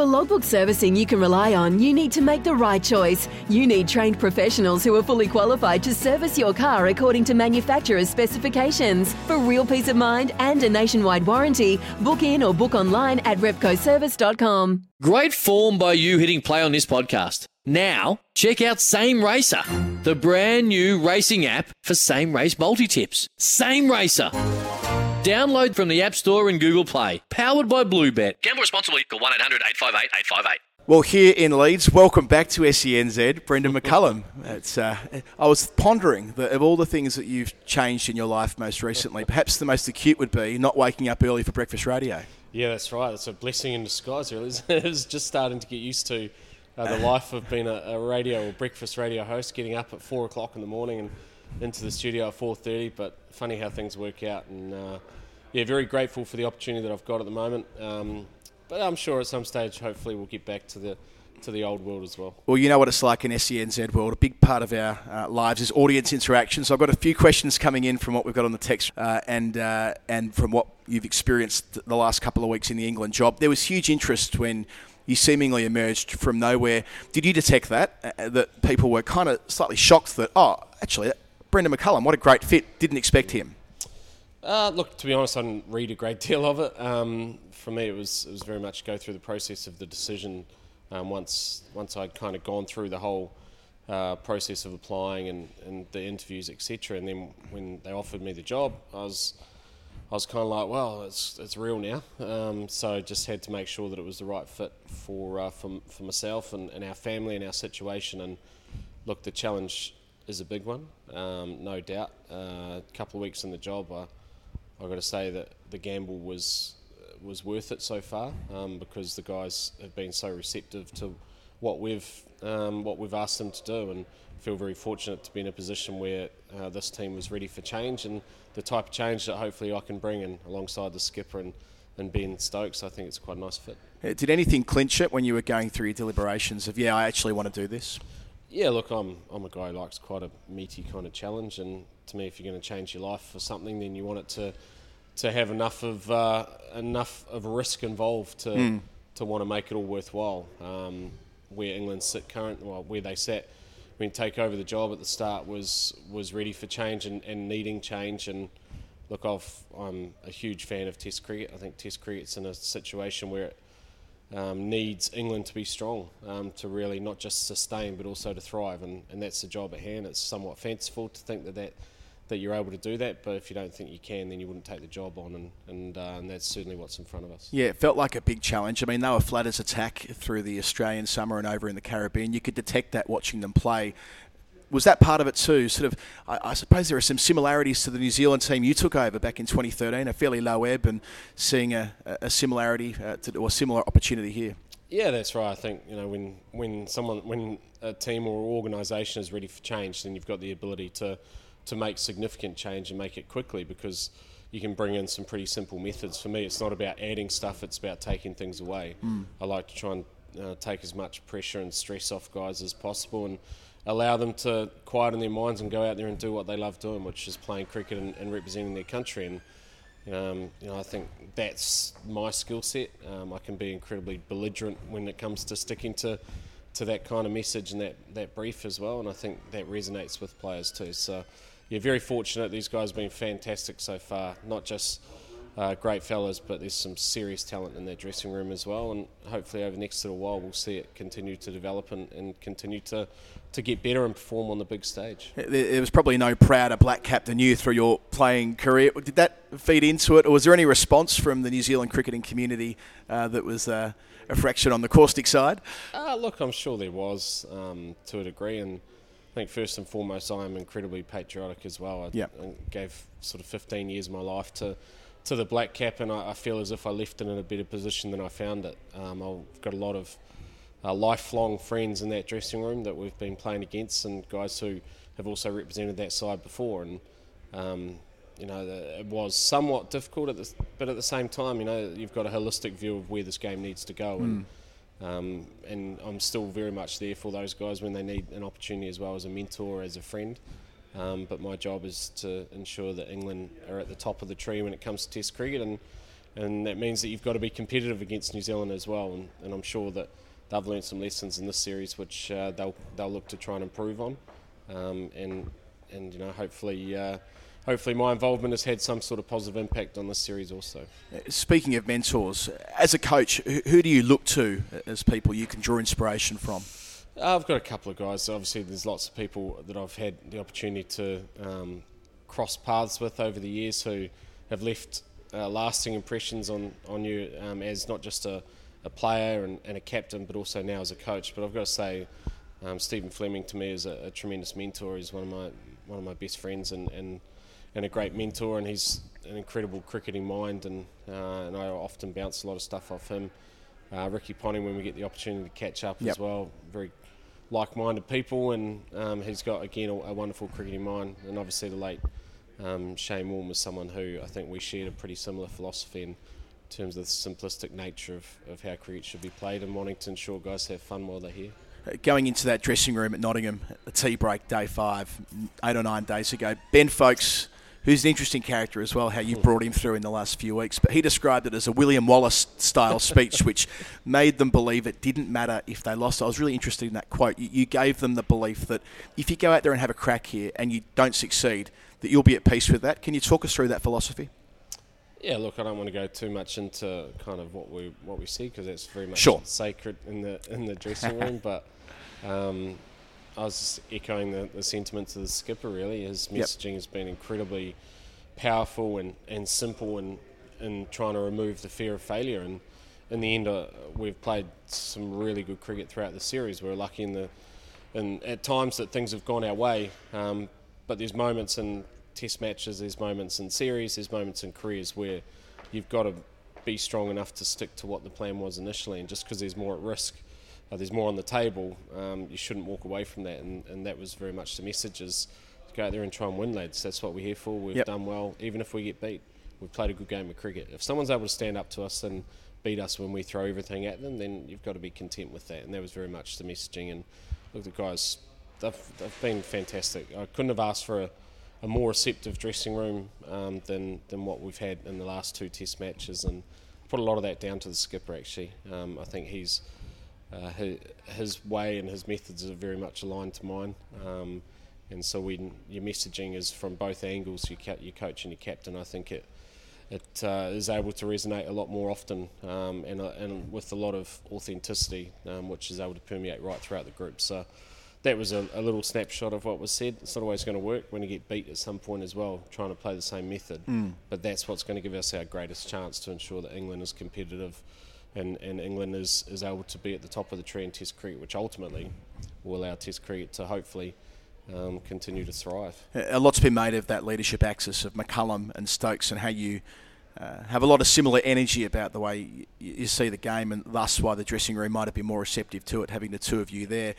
For logbook servicing you can rely on, you need to make the right choice. You need trained professionals who are fully qualified to service your car according to manufacturer's specifications. For real peace of mind and a nationwide warranty, book in or book online at repcoservice.com. Great form by you hitting play on this podcast. Now, check out Same Racer, the brand new racing app for same race multi tips. Same Racer. Download from the App Store and Google Play. Powered by Bluebet. Gamble responsibly. Call 1 800 858 858. Well, here in Leeds, welcome back to SENZ, Brendon McCullum. It's, uh, I was pondering that of all the things that you've changed in your life most recently, perhaps the most acute would be not waking up early for breakfast radio. Yeah, that's right. It's a blessing in disguise, really. It was just starting to get used to uh, the life of being a, a, radio or breakfast radio host, getting up at four o'clock in the morning and into the studio at four thirty. But funny how things work out, and uh, yeah, very grateful for the opportunity that I've got at the moment. Um, but I'm sure at some stage, hopefully, we'll get back to the to the old world as well. Well, you know what it's like in SENZ world. A big part of our uh, lives is audience interaction. So I've got a few questions coming in from what we've got on the text uh, and uh, and from what you've experienced the last couple of weeks in the England job. There was huge interest when you seemingly emerged from nowhere. Did you detect that? Uh, that people were kind of slightly shocked that, oh, actually, Brendon McCullum, what a great fit. Didn't expect him. Uh, look, to be honest, I didn't read a great deal of it. Um, for me, it was it was very much go through the process of the decision. Um, once once I'd kind of gone through the whole uh, process of applying and, and the interviews, etc. And then when they offered me the job, I was I was kind of like, well, it's it's real now. Um, so just had to make sure that it was the right fit for uh, for, for myself and, and our family and our situation. And look, the challenge is a big one, um, no doubt. Uh, a couple of weeks in the job, I, I've got to say that the gamble was was worth it so far um, because the guys have been so receptive to what we've um, what we've asked them to do, and feel very fortunate to be in a position where uh, this team was ready for change and the type of change that hopefully I can bring in alongside the skipper and, and Ben Stokes. I think it's quite a nice fit. Did anything clinch it when you were going through your deliberations of yeah, I actually want to do this? Yeah, look, I'm I'm a guy who likes quite a meaty kind of challenge, and to me, if you're going to change your life for something, then you want it to to have enough of uh, enough of risk involved to mm. to want to make it all worthwhile. Um, where England sit current, well, where they sat when take over the job at the start was was ready for change and, and needing change. And look, i am a huge fan of Test cricket. I think Test cricket's in a situation where it um, needs England to be strong um, to really not just sustain but also to thrive, and, and that's the job at hand. It's somewhat fanciful to think that that that you're able to do that. But if you don't think you can, then you wouldn't take the job on, and and, uh, and that's certainly what's in front of us. Yeah, it felt like a big challenge. I mean, they were flat as attack through the Australian summer and over in the Caribbean. You could detect that watching them play. Was that part of it too? Sort of, I, I suppose there are some similarities to the New Zealand team you took over back in 2013, a fairly low ebb, and seeing a, a similarity uh, to, or a similar opportunity here. Yeah, that's right. I think you know when when someone when a team or organisation is ready for change, then you've got the ability to to make significant change and make it quickly because you can bring in some pretty simple methods. For me, it's not about adding stuff; it's about taking things away. Mm. I like to try and uh, take as much pressure and stress off guys as possible, and allow them to quieten their minds and go out there and do what they love doing, which is playing cricket and, and representing their country. And um, you know, I think that's my skill set. Um, I can be incredibly belligerent when it comes to sticking to to that kind of message and that, that brief as well, and I think that resonates with players too. So yeah, very fortunate. These guys have been fantastic so far. Not just uh, great fellas, but there's some serious talent in their dressing room as well. And hopefully, over the next little while, we'll see it continue to develop and, and continue to, to get better and perform on the big stage. There was probably no prouder black cap than you through your playing career. Did that feed into it, or was there any response from the New Zealand cricketing community uh, that was uh, a fraction on the caustic side? Uh, look, I'm sure there was um, to a degree, and I think first and foremost, I am incredibly patriotic as well. I, yep. I gave sort of 15 years of my life to to the black cap, and I, I, feel as if I left it in a better position than I found it. Um, I've got a lot of uh, lifelong friends in that dressing room that we've been playing against, and guys who have also represented that side before. And um, you know, it was somewhat difficult at this, but at the same time, you know, you've got a holistic view of where this game needs to go, and. Mm um, and I'm still very much there for those guys when they need an opportunity as well as a mentor, as a friend. Um, but my job is to ensure that England are at the top of the tree when it comes to Test cricket, and and that means that you've got to be competitive against New Zealand as well. And, and I'm sure that they've learned some lessons in this series, which uh, they'll they'll look to try and improve on, um, and and you know hopefully. Uh, hopefully, my involvement has had some sort of positive impact on this series also. Speaking of mentors, as a coach, who do you look to as people you can draw inspiration from? I've got a couple of guys. Obviously, there's lots of people that I've had the opportunity to um, cross paths with over the years who have left uh, lasting impressions on on you um, as not just a, a player and, and, a captain, but also now as a coach. But I've got to say, um, Stephen Fleming to me is a, a, tremendous mentor. He's one of my one of my best friends and, and, and a great mentor, and he's an incredible cricketing mind, and uh, and I often bounce a lot of stuff off him. Uh, Ricky Ponting, when we get the opportunity to catch up yep. as well, very like-minded people, and um, he's got again a, a wonderful cricketing mind, and obviously the late um, Shane Warne was someone who I think we shared a pretty similar philosophy in terms of the simplistic nature of, of how cricket should be played. And wanting to ensure guys have fun while they're here. Uh, going into that dressing room at Nottingham, a tea break day five, eight or nine days ago, Ben Foakes who's an interesting character as well, how you've brought him through in the last few weeks. But he described it as a William Wallace style speech, which made them believe it didn't matter if they lost. I was really interested in that quote. You, you, gave them the belief that if you go out there and have a crack here and you don't succeed, that you'll be at peace with that. Can you talk us through that philosophy? Yeah, look, I don't want to go too much into kind of what we what we see because it's very much sure. sacred in the in the dressing room. but um, I was echoing the, the sentiments of the skipper. Really, his messaging yep. has been incredibly powerful and, and simple in in trying to remove the fear of failure. And in the end, uh, we've played some really good cricket throughout the series. We're lucky in the and at times that things have gone our way, um, but there's moments in test matches, there's moments in series, there's moments in careers where you've got to be strong enough to stick to what the plan was initially, and just because there's more at risk, uh, there's more on the table, um, you shouldn't walk away from that, and, and that was very much the message is go out there and try and win, lads. That's what we're here for. We've yep. done well, even if we get beat. We've played a good game of cricket. If someone's able to stand up to us and beat us when we throw everything at them, then you've got to be content with that. And that was very much the messaging. And look, the guys they've, they've been fantastic. I couldn't have asked for a, a more receptive dressing room um, than than what we've had in the last two Test matches, and put a lot of that down to the skipper. Actually, um, I think he's uh, his, his, way and his methods are very much aligned to mine. Um, and so when your messaging is from both angles, your, ca- your coach and your captain, I think it it uh, is able to resonate a lot more often um, and, uh, and with a lot of authenticity, um, which is able to permeate right throughout the group. So that was a, a, little snapshot of what was said. It's not always going to work when you get beat at some point as well, trying to play the same method. Mm. But that's what's going to give us our greatest chance to ensure that England is competitive and, and England is, is able to be at the top of the tree in Test cricket, which ultimately will allow Test cricket to hopefully um, continue to thrive. A lot's been made of that leadership axis of McCullum and Stokes and how you uh, have a lot of similar energy about the way you, you see the game, and thus why the dressing room might have been more receptive to it, having the two of you there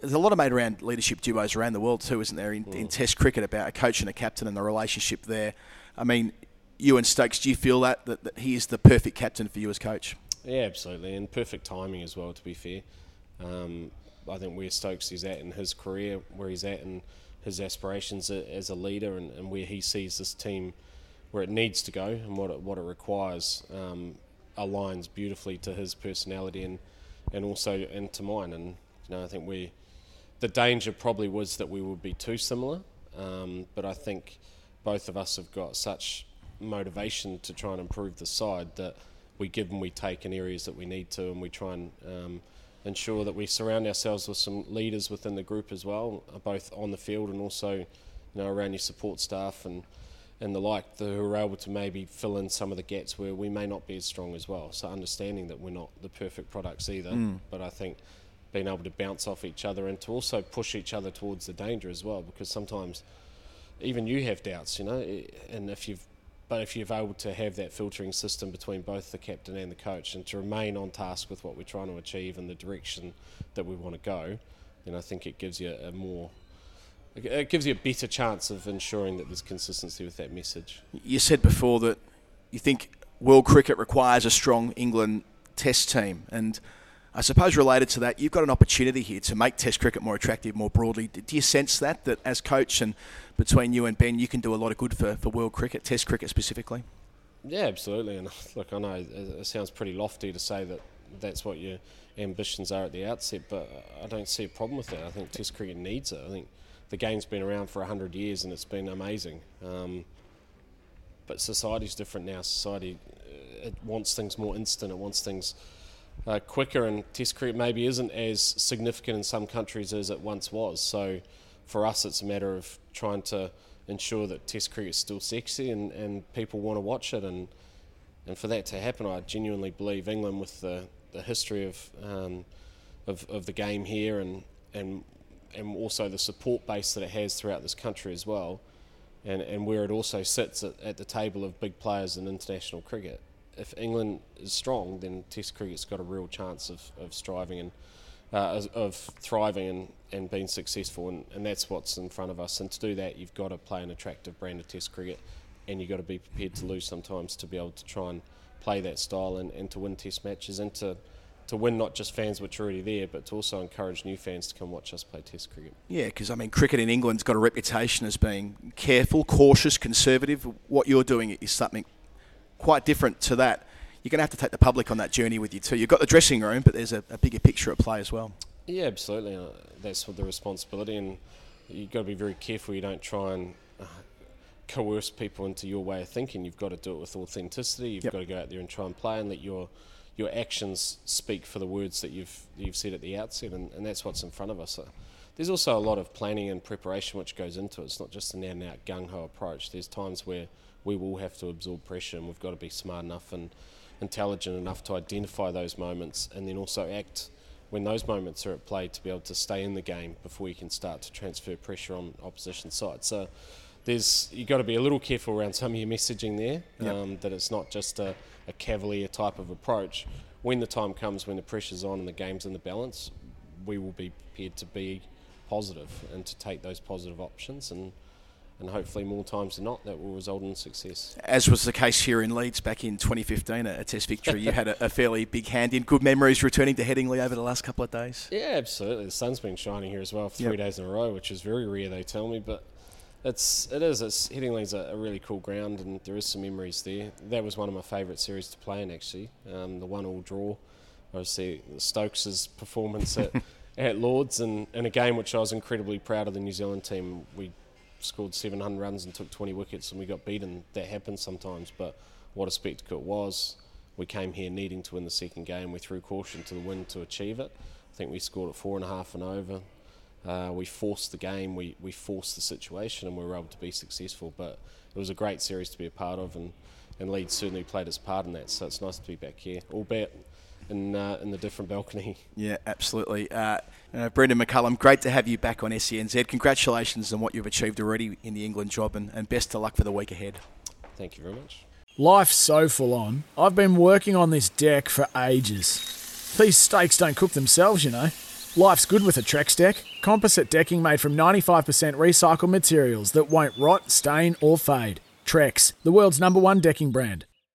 there's a lot of made around leadership duos around the world too, isn't there? In, mm. in, Test cricket, about a coach and a captain and the relationship there. I mean, you and Stokes, do you feel that, that, that he is the perfect captain for you as coach? Yeah, absolutely, and perfect timing as well. To be fair, um, I think where Stokes is at in his career, where he's at in his aspirations as a leader, and, and where he sees this team where it needs to go and what it, what it requires, um, aligns beautifully to his personality and and also and to mine. And you know, I think we the danger probably was that we would be too similar, um, but I think both of us have got such motivation to try and improve the side that we give and we take in areas that we need to, and we try and um, ensure that we surround ourselves with some leaders within the group as well, both on the field and also you know around your support staff and and the like, the, who are able to maybe fill in some of the gaps where we may not be as strong as well. So understanding that we're not the perfect products either, mm. but I think being able to bounce off each other and to also push each other towards the danger as well because sometimes even you have doubts you know and if you've but if you're able to have that filtering system between both the captain and the coach and to remain on task with what we're trying to achieve and the direction that we want to go then I think it gives you a more it gives you a better chance of ensuring that there's consistency with that message. You said before that you think world cricket requires a strong England test team and I suppose related to that, you've got an opportunity here to make Test cricket more attractive more broadly. Do you sense that, that as coach and between you and Ben, you can do a lot of good for, for world cricket, Test cricket specifically? Yeah, absolutely. And look, I know it sounds pretty lofty to say that that's what your ambitions are at the outset, but I don't see a problem with that. I think Test cricket needs it. I think the game's been around for 100 years and it's been amazing. Um, but society's different now. Society uh, it wants things more instant. It wants things uh, quicker, and Test cricket maybe isn't as significant in some countries as it once was. So for us, it's a matter of trying to ensure that Test cricket is still sexy and, and people want to watch it. And and for that to happen, I genuinely believe England, with the, the history of, um, of of the game here and and and also the support base that it has throughout this country as well, and, and where it also sits at, at the table of big players in international cricket. If England is strong, then Test cricket's got a real chance of, of striving and uh, of thriving and, and being successful, and, and that's what's in front of us. And to do that, you've got to play an attractive brand of Test cricket, and you've got to be prepared to lose sometimes to be able to try and play that style and, and to win Test matches and to to win not just fans which are already there, but to also encourage new fans to come watch us play Test cricket. Yeah, because I mean, cricket in England's got a reputation as being careful, cautious, conservative. What you're doing is something quite different to that. You're going to have to take the public on that journey with you too. You've got the dressing room, but there's a, a bigger picture at play as well. Yeah, absolutely. Uh, that's the responsibility, and you've got to be very careful. You don't try and uh, coerce people into your way of thinking. You've got to do it with authenticity. You've yep. got to go out there and try and play, and let your your actions speak for the words that you've you've said at the outset, and, and that's what's in front of us. So there's also a lot of planning and preparation which goes into it. It's not just an out and out gung ho approach. There's times where we will have to absorb pressure, and we've got to be smart enough and intelligent enough to identify those moments, and then also act when those moments are at play to be able to stay in the game before you can start to transfer pressure on opposition sides. So there's you've got to be a little careful around some of your messaging there. Yep. Um, that it's not just a a cavalier type of approach. When the time comes, when the pressure's on and the game's in the balance, we will be prepared to be positive and to take those positive options and and hopefully more times than not that will result in success. As was the case here in Leeds back in 2015, a, test victory, you had a, a, fairly big hand in. Good memories returning to Headingley over the last couple of days? Yeah, absolutely. The sun's been shining here as well for three yep. days in a row, which is very rare, they tell me, but it's it is. It's Headingley's a, a, really cool ground, and there is some memories there. That was one of my favourite series to play in, actually. Um, the one-all draw. Obviously, Stokes' performance at, at Lords, and in a game which I was incredibly proud of the New Zealand team. We scored 700 runs and took 20 wickets, and we got beaten. That happens sometimes, but what a spectacle it was. We came here needing to win the second game. We threw caution to the wind to achieve it. I think we scored at four and a half and over. Uh, we forced the game, we, we forced the situation, and we were able to be successful. But it was a great series to be a part of, and, and Leeds certainly played its part in that. So it's nice to be back here, albeit in, uh, in the different balcony. Yeah, absolutely. Uh, uh, Brendon McCullum, great to have you back on SENZ. Congratulations on what you've achieved already in the England job, and, and best of luck for the week ahead. Thank you very much. Life's so full on. I've been working on this deck for ages. These steaks don't cook themselves, you know. Life's good with a Trex deck. Composite decking made from 95% recycled materials that won't rot, stain, or fade. Trex, the world's number one decking brand.